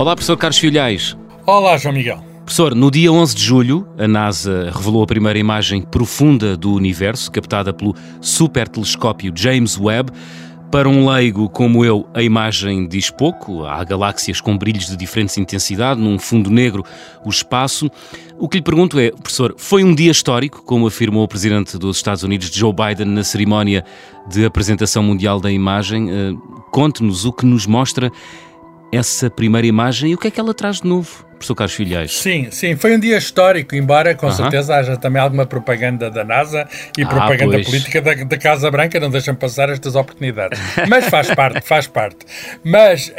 Olá, professor Carlos Filhais. Olá, João Miguel. Professor, no dia 11 de julho, a NASA revelou a primeira imagem profunda do universo, captada pelo supertelescópio James Webb. Para um leigo como eu, a imagem diz pouco. Há galáxias com brilhos de diferentes intensidade, num fundo negro, o espaço. O que lhe pergunto é, professor, foi um dia histórico, como afirmou o presidente dos Estados Unidos, Joe Biden, na cerimónia de apresentação mundial da imagem? Uh, Conte-nos o que nos mostra essa primeira imagem e o que é que ela traz de novo professor Carlos Filhais. Sim, sim, foi um dia histórico, embora com uh -huh. certeza haja também alguma propaganda da NASA e ah, propaganda pois. política da, da, Casa Branca, não deixam passar estas oportunidades. Mas faz parte, faz parte. Mas, uh,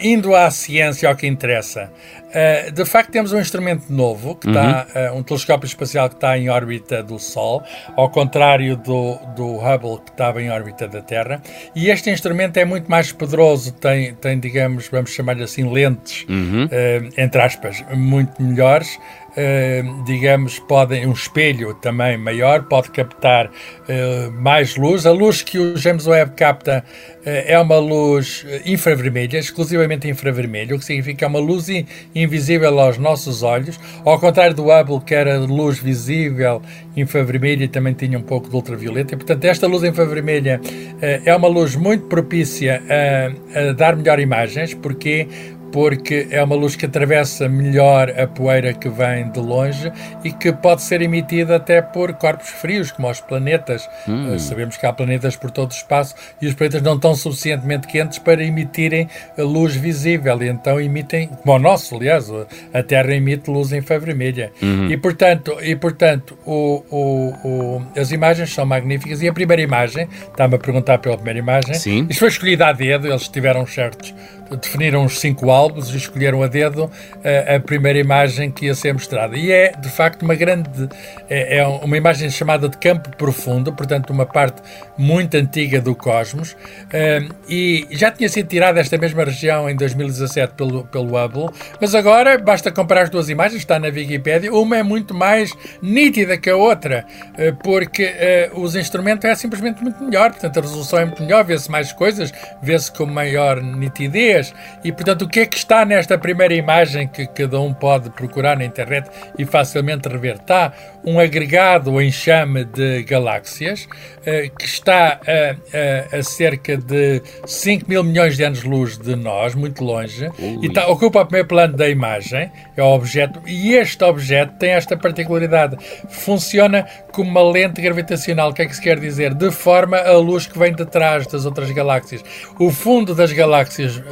indo à ciência, ao que interessa, uh, de facto temos um instrumento novo, que está, uh -huh. um telescópio espacial que está em órbita do Sol, ao contrário do, do Hubble, que estava em órbita da Terra, e este instrumento é muito mais poderoso, tem, tem digamos, vamos chamar-lhe assim, lentes, uh -huh. entre aspas, muito melhores, uh, digamos, podem, um espelho também maior, pode captar uh, mais luz. A luz que o James Webb capta uh, é uma luz infravermelha, exclusivamente infravermelha, o que significa é uma luz invisível aos nossos olhos, ao contrário do Hubble, que era luz visível, infravermelha e também tinha um pouco de ultravioleta. E, portanto, esta luz infravermelha é uma luz muito propícia a, a dar melhor imagens, porque porque é uma luz que atravessa melhor a poeira que vem de longe e que pode ser emitida até por corpos frios, como os planetas. Hum. Uh, sabemos que há planetas por todo o espaço e os planetas não estão suficientemente quentes para emitirem luz visível, e então emitem, como o nosso, aliás, a Terra emite luz infravermelha. Uhum. E, portanto, e, portanto o, o, o, as imagens são magníficas. E a primeira imagem, está-me a perguntar pela primeira imagem, Sim. isto foi escolhida a dedo, eles tiveram certos definiram os cinco álbuns e escolheram a dedo a, eh, a, primeira imagem que ia ser mostrada. E é, de facto, uma grande. É, é, uma imagem chamada de campo profundo, portanto, uma parte muito antiga do cosmos. Uh, e já tinha sido tirada esta mesma região em 2017 pelo, pelo Hubble, mas agora basta comparar as duas imagens, está na Wikipedia. Uma é muito mais nítida que a outra, uh, porque os instrumentos é simplesmente muito melhor, portanto, a resolução é muito melhor, vê-se mais coisas, vê-se com maior nitidez e, portanto, o que é que está nesta primeira imagem que cada um pode procurar na internet e facilmente rever? Está um agregado, um enxame de galáxias uh, que está a, a, a, cerca de 5 mil milhões de anos-luz de nós, muito longe, Ui. e está, ocupa o primeiro plano da imagem, é o objeto, e este objeto tem esta particularidade. Funciona como uma lente gravitacional. O que é que se quer dizer? Deforma a luz que vem de trás das outras galáxias. O fundo das galáxias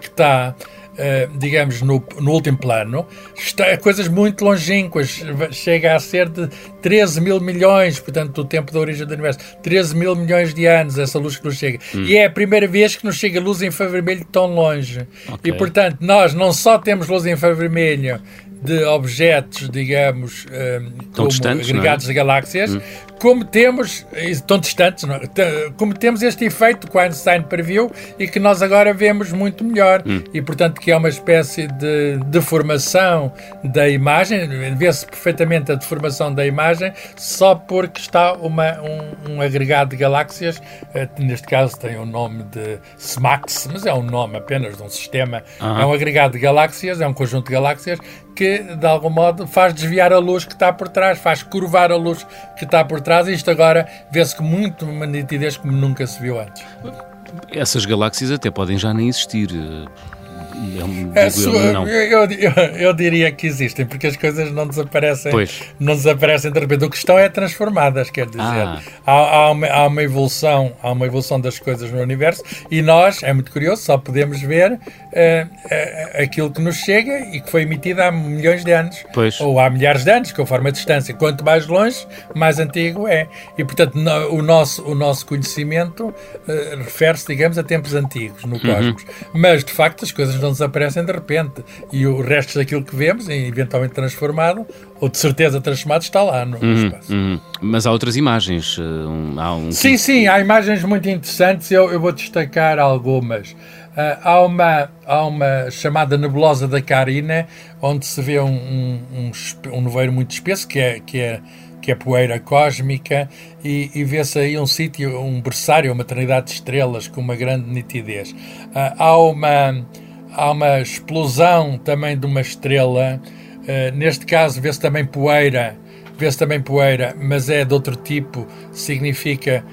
que está Uh, digamos, no, no, último plano, está coisas muito longínquas, chega a ser de 13 mil milhões, portanto, do tempo da origem do universo, 13 mil milhões de anos, essa luz que nos chega. Hum. E é a primeira vez que nos chega luz em infravermelho tão longe. Okay. E, portanto, nós não só temos luz em infravermelho de objetos, digamos, um, eh, como distantes, agregados é? de galáxias, hum como temos, tão distantes, não, é? como temos este efeito que o Einstein previu e que nós agora vemos muito melhor. Hum. E, portanto, que é uma espécie de deformação da imagem, vê-se perfeitamente a deformação da imagem só porque está uma, um, um agregado de galáxias, eh, neste caso tem o nome de SMAX, mas é um nome apenas de um sistema, é um agregado de galáxias, é um conjunto de galáxias que, de algum modo, faz desviar a luz que está por trás, faz curvar a luz que está por trás, e isto agora vê-se com muito uma nitidez como nunca se viu antes. Essas galáxias até podem já nem existir. É, eu. Eu, eu, eu, diria que existem, porque as coisas não desaparecem, pois. não desaparecem de repente. O que estão é transformadas, quer dizer, ah. há, há, uma, há, uma, evolução, há uma evolução das coisas no universo e nós, é muito curioso, só podemos ver uh, uh, aquilo que nos chega e que foi emitido há milhões de anos, pois. ou há milhares de anos, conforme a distância. Quanto mais longe, mais antigo é. E, portanto, no, o, nosso, o nosso conhecimento uh, refere-se, digamos, a tempos antigos no uhum. cosmos. Uhum. Mas, de facto, as coisas não não desaparecem de repente. E o resto daquilo que vemos, eventualmente transformado, ou de certeza transformado, está lá no uhum, espaço. Uhum. Mas há outras imagens. Eh, um, há um... Sim, sim, há imagens muito interessantes. Eu, eu vou destacar algumas. Uh, há, uma, há uma chamada nebulosa da Carina, onde se vê um, um, um, um nevoeiro muito espesso, que é, que é que é poeira cósmica, e, e vê-se aí um sítio, um berçário, uma eternidade de estrelas com uma grande nitidez. Uh, há uma há uma explosão também de uma estrela. Uh, neste caso, vê-se também poeira, vê-se também poeira, mas é de outro tipo, significa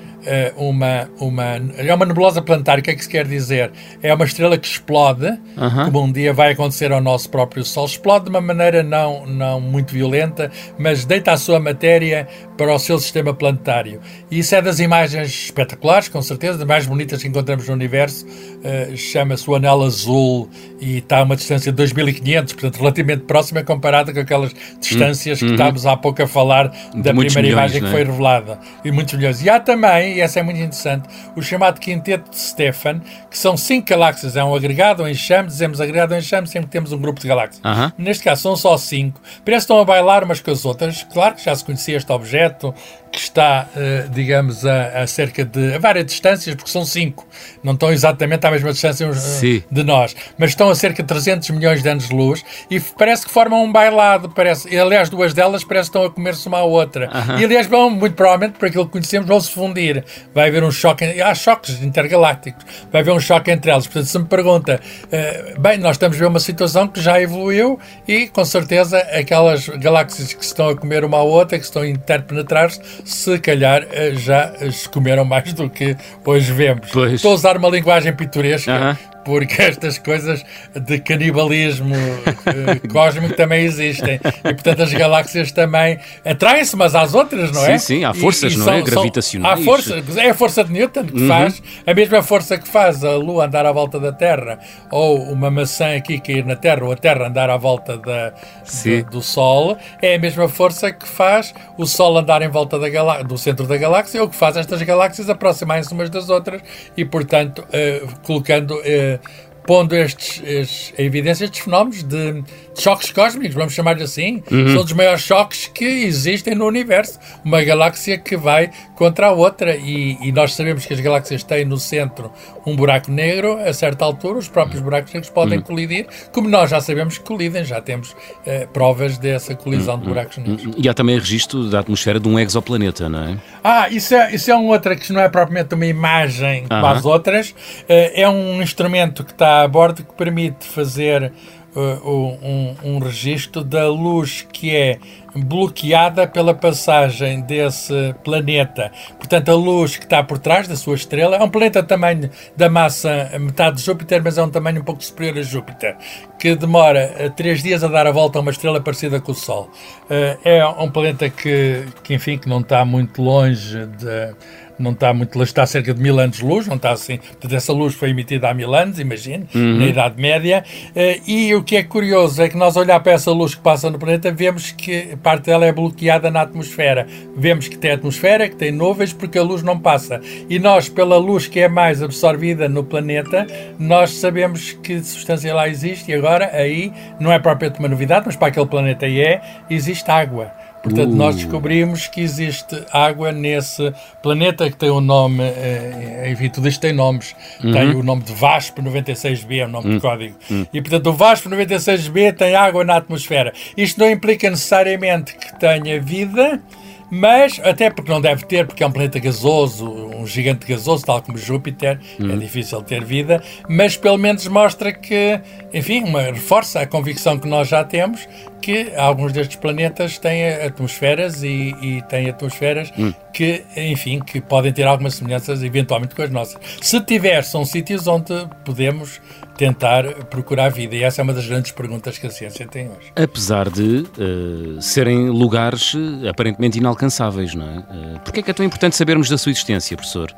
uma, uma. É uma nebulosa planetária. O que é que se quer dizer? É uma estrela que explode, uh -huh. como um dia vai acontecer ao nosso próprio Sol. Explode de uma maneira não, não muito violenta, mas deita a sua matéria para o seu sistema planetário. E isso é das imagens espetaculares, com certeza, das mais bonitas que encontramos no universo. Uh, Chama-se o Anel Azul e está a uma distância de 2500, portanto, relativamente próxima comparada com aquelas distâncias que uhum. estávamos há pouco a falar da primeira milhões, imagem que é? foi revelada. E muitos milhões. E há também, e essa é muito interessante, o chamado Quinteto de Stefan, que são cinco galáxias. É um agregado, um enxame, dizemos agregado ou enxame, sempre temos um grupo de galáxias. Uhum. Neste caso, são só cinco. Parece que estão a bailar umas com as outras. Claro que já se conhecia este objeto, que está, uh, digamos, a, a, cerca de a várias distâncias, porque são cinco, não estão exatamente à mesma distância uh, de nós, mas estão a cerca de 300 milhões de anos de luz e parece que formam um bailado. Parece, e, aliás, duas delas parece que estão a comer-se uma à outra. Uh -huh. E aliás, vão, muito provavelmente, por aquilo que conhecemos, vão se fundir. Vai haver um choque, há choques intergalácticos, vai haver um choque entre elas. Portanto, se me pergunta, uh, bem, nós estamos a ver uma situação que já evoluiu e, com certeza, aquelas galáxias que se estão a comer uma à outra, que estão a interpenetrar-se, se calhar eh, já se comeram mais do que hoje vemos. Pois. Estou a usar uma linguagem pitoresca, uh -huh porque estas coisas de canibalismo uh, cósmico também existem. E, portanto, as galáxias também atraem-se umas às outras, não é? Sim, sim, há forças, e, e não é? são, é? Gravitacionais. Há força, é a força de Newton que uhum. faz, a mesma força que faz a Lua andar à volta da Terra, ou uma maçã aqui cair na Terra, ou a Terra andar à volta da, do, do, Sol, é a mesma força que faz o Sol andar em volta da do centro da galáxia, ou que faz estas galáxias aproximarem-se umas das outras e, portanto, uh, colocando. Uh, pondo estes, estes, a evidência estes fenómenos de choques cósmicos, vamos chamar assim. Uhum. São dos maiores choques que existem no universo. Uma galáxia que vai contra a outra. E, e, nós sabemos que as galáxias têm no centro um buraco negro. A certa altura, os próprios buracos negros podem uhum. colidir, como nós já sabemos que colidem. Já temos uh, provas dessa colisão uhum. de buracos negros. Uhum. E há também registro da atmosfera de um exoplaneta, não é? Ah, isso é, isso é um outro que não é propriamente uma imagem como as outras. Uh, é um instrumento que está a bordo que permite fazer uh, um, um registro da luz que é bloqueada pela passagem desse planeta. Portanto, a luz que está por trás da sua estrela é um planeta tamanho da massa metade de Júpiter, mas é um tamanho um pouco superior a Júpiter, que demora uh, três dias a dar a volta a uma estrela parecida com o Sol. Uh, é um planeta que, que, enfim, que não está muito longe de não está muito longe, está a cerca de mil anos de luz, não está assim. Portanto, essa luz foi emitida há mil anos, imagine, uhum. na Idade Média. Uh, e o que é curioso é que nós olhar para essa luz que passa no planeta, vemos que parte dela é bloqueada na atmosfera. Vemos que tem atmosfera, que tem nuvens, porque a luz não passa. E nós, pela luz que é mais absorvida no planeta, nós sabemos que substância lá existe e agora aí não é propriamente uma novidade, mas para aquele planeta é, existe água. Portanto, uh. nós descobrimos que existe água nesse planeta que tem o um nome, eh, enfim, tudo isto tem nomes. Uhum. Tem o nome de VASP 96b, é o nome uhum. de código. Uhum. E, portanto, o VASP 96b tem água na atmosfera. Isto não implica necessariamente que tenha vida, mas, até porque não deve ter, porque é um planeta gasoso, um gigante gasoso, tal como Júpiter, é uhum. é difícil ter vida, mas pelo menos mostra que, enfim, uma, reforça a convicção que nós já temos que alguns destes planetas têm atmosferas e, e têm atmosferas uhum. que, enfim, que podem ter algumas semelhanças eventualmente com as nossas. Se tiver, são sítios onde podemos tentar procurar vida. E essa é uma das grandes perguntas que a ciência tem hoje. Apesar de uh, serem lugares uh, aparentemente inalcançáveis, não é? Uh, Porquê é que é tão importante sabermos da sua existência, professor?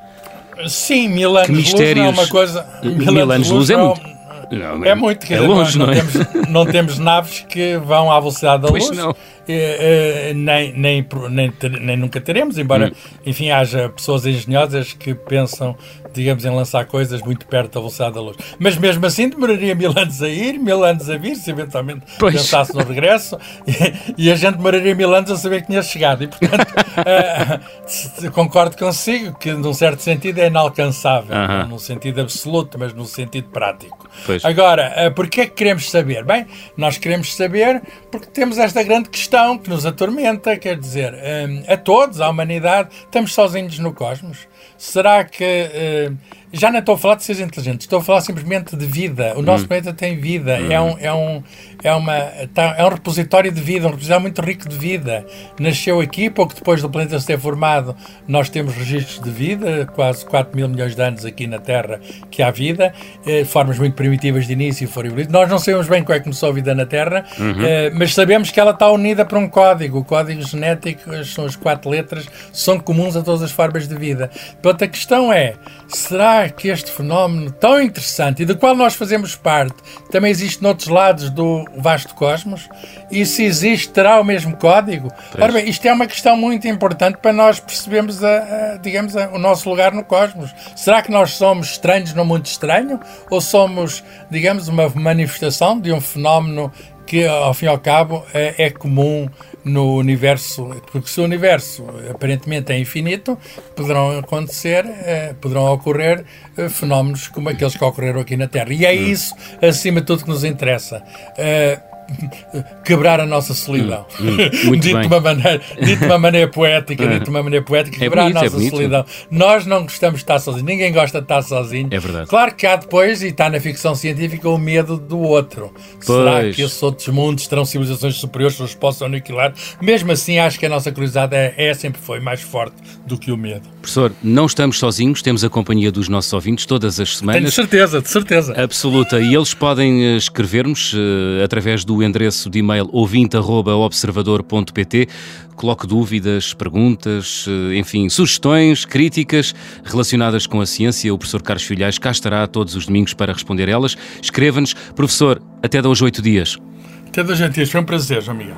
Sim, mil anos de luz não é uma coisa... Mil, mil anos de luz, luz é muito... Não, é muito, quer é longe, não, não, é? temos, não temos naves que vão à velocidade da pois luz. Não. Eh, nem, nem, nem, nem, nunca teremos, embora, hum. enfim, haja pessoas engenhosas que pensam, digamos, em lançar coisas muito perto da velocidade da luz. Mas mesmo assim demoraria mil anos a ir, mil anos a vir, se eventualmente pois. pensasse no regresso, e, e, a gente demoraria mil anos a saber que tinha chegado. E, portanto, uh, concordo consigo que, num certo sentido, é inalcançável, uh -huh. num sentido absoluto, mas num sentido prático. Pois. Agora, uh, porquê é que queremos saber? Bem, nós queremos saber porque temos esta grande questão questão que nos atormenta, quer dizer, hum, a todos, à humanidade, estamos sozinhos no cosmos? Será que uh, já não estou a falar de seres inteligentes, estou a falar simplesmente de vida. O nosso hum. planeta tem vida, hum. é, um, é, um, é, uma, tá, é um repositório de vida, um repositório muito rico de vida. Nasceu aqui, pouco depois do planeta se ter formado, nós temos registros de vida, quase 4 mil milhões de anos aqui na Terra que há vida, eh, formas muito primitivas de início e foram Nós não sabemos bem como é que começou a vida na Terra, uhum. eh, mas sabemos que ela está unida para um código. O código genético são as quatro letras, são comuns a todas as formas de vida. Portanto, a questão é, será que este fenómeno tão interessante e do qual nós fazemos parte também existe noutros lados do vasto cosmos? E se existe, terá o mesmo código? Pois. Ora bem, isto é uma questão muito importante para nós percebermos, a, a, digamos, a, o nosso lugar no cosmos. Será que nós somos estranhos no mundo estranho? Ou somos, digamos, uma manifestação de um fenómeno que, ao fim e ao cabo, é, é, comum no universo, porque se o universo aparentemente é infinito, poderão acontecer, eh, poderão ocorrer eh, fenómenos como aqueles que ocorreram aqui na Terra. E é hum. isso, acima de tudo, que nos interessa. Eh, quebrar a nossa solidão. Hum, hum, dito, de uma maneira, dito de uma maneira poética, dito de uma maneira poética, é quebrar bonito, a é nossa é solidão. Nós não gostamos de estar sozinhos, ninguém gosta de estar sozinho. É verdade. Claro que há depois, e está na ficção científica, o medo do outro. Pois. Será que esses outros mundos terão civilizações superiores que os possam aniquilar? Mesmo assim, acho que a nossa curiosidade é, é sempre foi mais forte do que o medo. Professor, não estamos sozinhos, temos a companhia dos nossos ouvintes todas as semanas. Tenho certeza, de certeza. Absoluta. E eles podem eh, escrever-nos uh, através do endereço de e-mail ouvinte.observador.pt. Coloque dúvidas, perguntas, uh, enfim, sugestões, críticas relacionadas com a ciência. O professor Carlos Filhais cá estará todos os domingos para responder elas. Escreva-nos. Professor, até hoje oito dias. Até hoje oito dias. Foi um prazer, João Miguel.